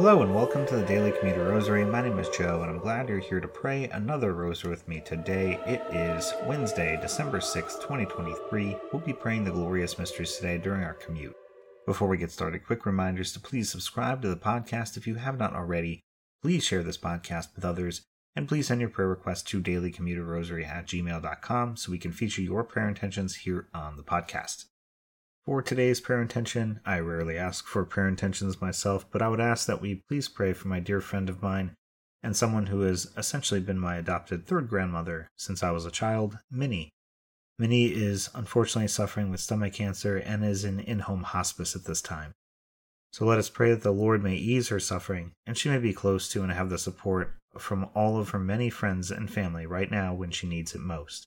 Hello and welcome to the Daily Commuter Rosary. My name is Joe and I'm glad you're here to pray another rosary with me today. It is Wednesday, December 6, 2023. We'll be praying the glorious mysteries today during our commute. Before we get started, quick reminders to please subscribe to the podcast if you have not already. Please share this podcast with others and please send your prayer requests to dailycommuterrosary at gmail.com so we can feature your prayer intentions here on the podcast. For today's prayer intention, I rarely ask for prayer intentions myself, but I would ask that we please pray for my dear friend of mine and someone who has essentially been my adopted third grandmother since I was a child, Minnie. Minnie is unfortunately suffering with stomach cancer and is in in home hospice at this time. So let us pray that the Lord may ease her suffering and she may be close to and have the support from all of her many friends and family right now when she needs it most.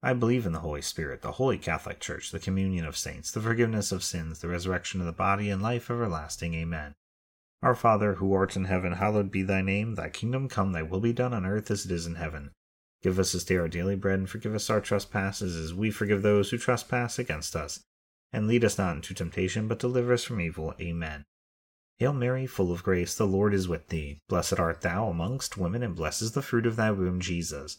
I believe in the Holy Spirit, the Holy Catholic Church, the communion of saints, the forgiveness of sins, the resurrection of the body, and life everlasting. Amen. Our Father, who art in heaven, hallowed be thy name. Thy kingdom come, thy will be done on earth as it is in heaven. Give us this day our daily bread, and forgive us our trespasses, as we forgive those who trespass against us. And lead us not into temptation, but deliver us from evil. Amen. Hail Mary, full of grace, the Lord is with thee. Blessed art thou amongst women, and blessed is the fruit of thy womb, Jesus.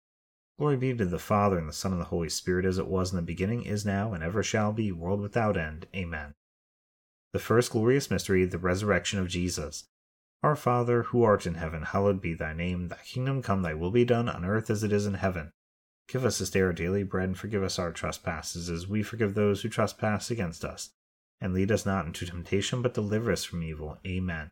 Glory be to the Father, and the Son, and the Holy Spirit, as it was in the beginning, is now, and ever shall be, world without end. Amen. The first glorious mystery, the resurrection of Jesus. Our Father, who art in heaven, hallowed be thy name. Thy kingdom come, thy will be done, on earth as it is in heaven. Give us this day our daily bread, and forgive us our trespasses, as we forgive those who trespass against us. And lead us not into temptation, but deliver us from evil. Amen.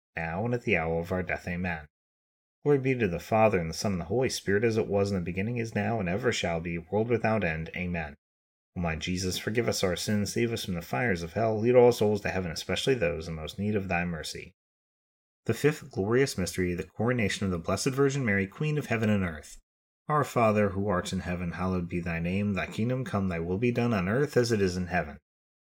now and at the hour of our death. Amen. Glory be to the Father, and the Son, and the Holy Spirit, as it was in the beginning, is now, and ever shall be, world without end. Amen. O my Jesus, forgive us our sins, save us from the fires of hell, lead all souls to heaven, especially those in most need of thy mercy. The fifth glorious mystery, the coronation of the Blessed Virgin Mary, Queen of heaven and earth. Our Father, who art in heaven, hallowed be thy name. Thy kingdom come, thy will be done on earth as it is in heaven.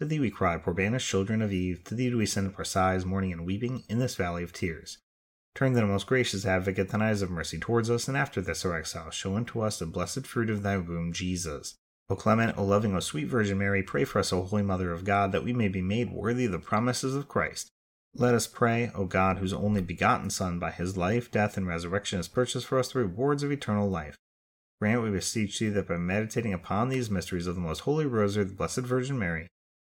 To thee we cry, poor banished children of Eve, to thee do we send up our sighs, mourning and weeping, in this valley of tears. Turn then, most gracious advocate, thine eyes of mercy towards us, and after this our exile, show unto us the blessed fruit of thy womb, Jesus. O clement, O loving, O sweet Virgin Mary, pray for us, O Holy Mother of God, that we may be made worthy of the promises of Christ. Let us pray, O God, whose only begotten Son, by his life, death, and resurrection, has purchased for us the rewards of eternal life. Grant, we beseech thee, that by meditating upon these mysteries of the most holy rosary of the Blessed Virgin Mary,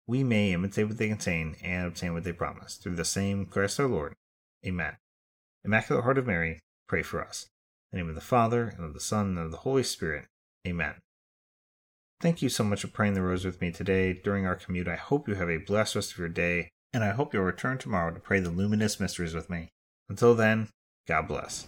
we may imitate what they contain and obtain what they promise. Through the same Christ our Lord. Amen. Immaculate Heart of Mary, pray for us. In the name of the Father, and of the Son, and of the Holy Spirit. Amen. Thank you so much for praying the rose with me today during our commute. I hope you have a blessed rest of your day, and I hope you'll return tomorrow to pray the luminous mysteries with me. Until then, God bless.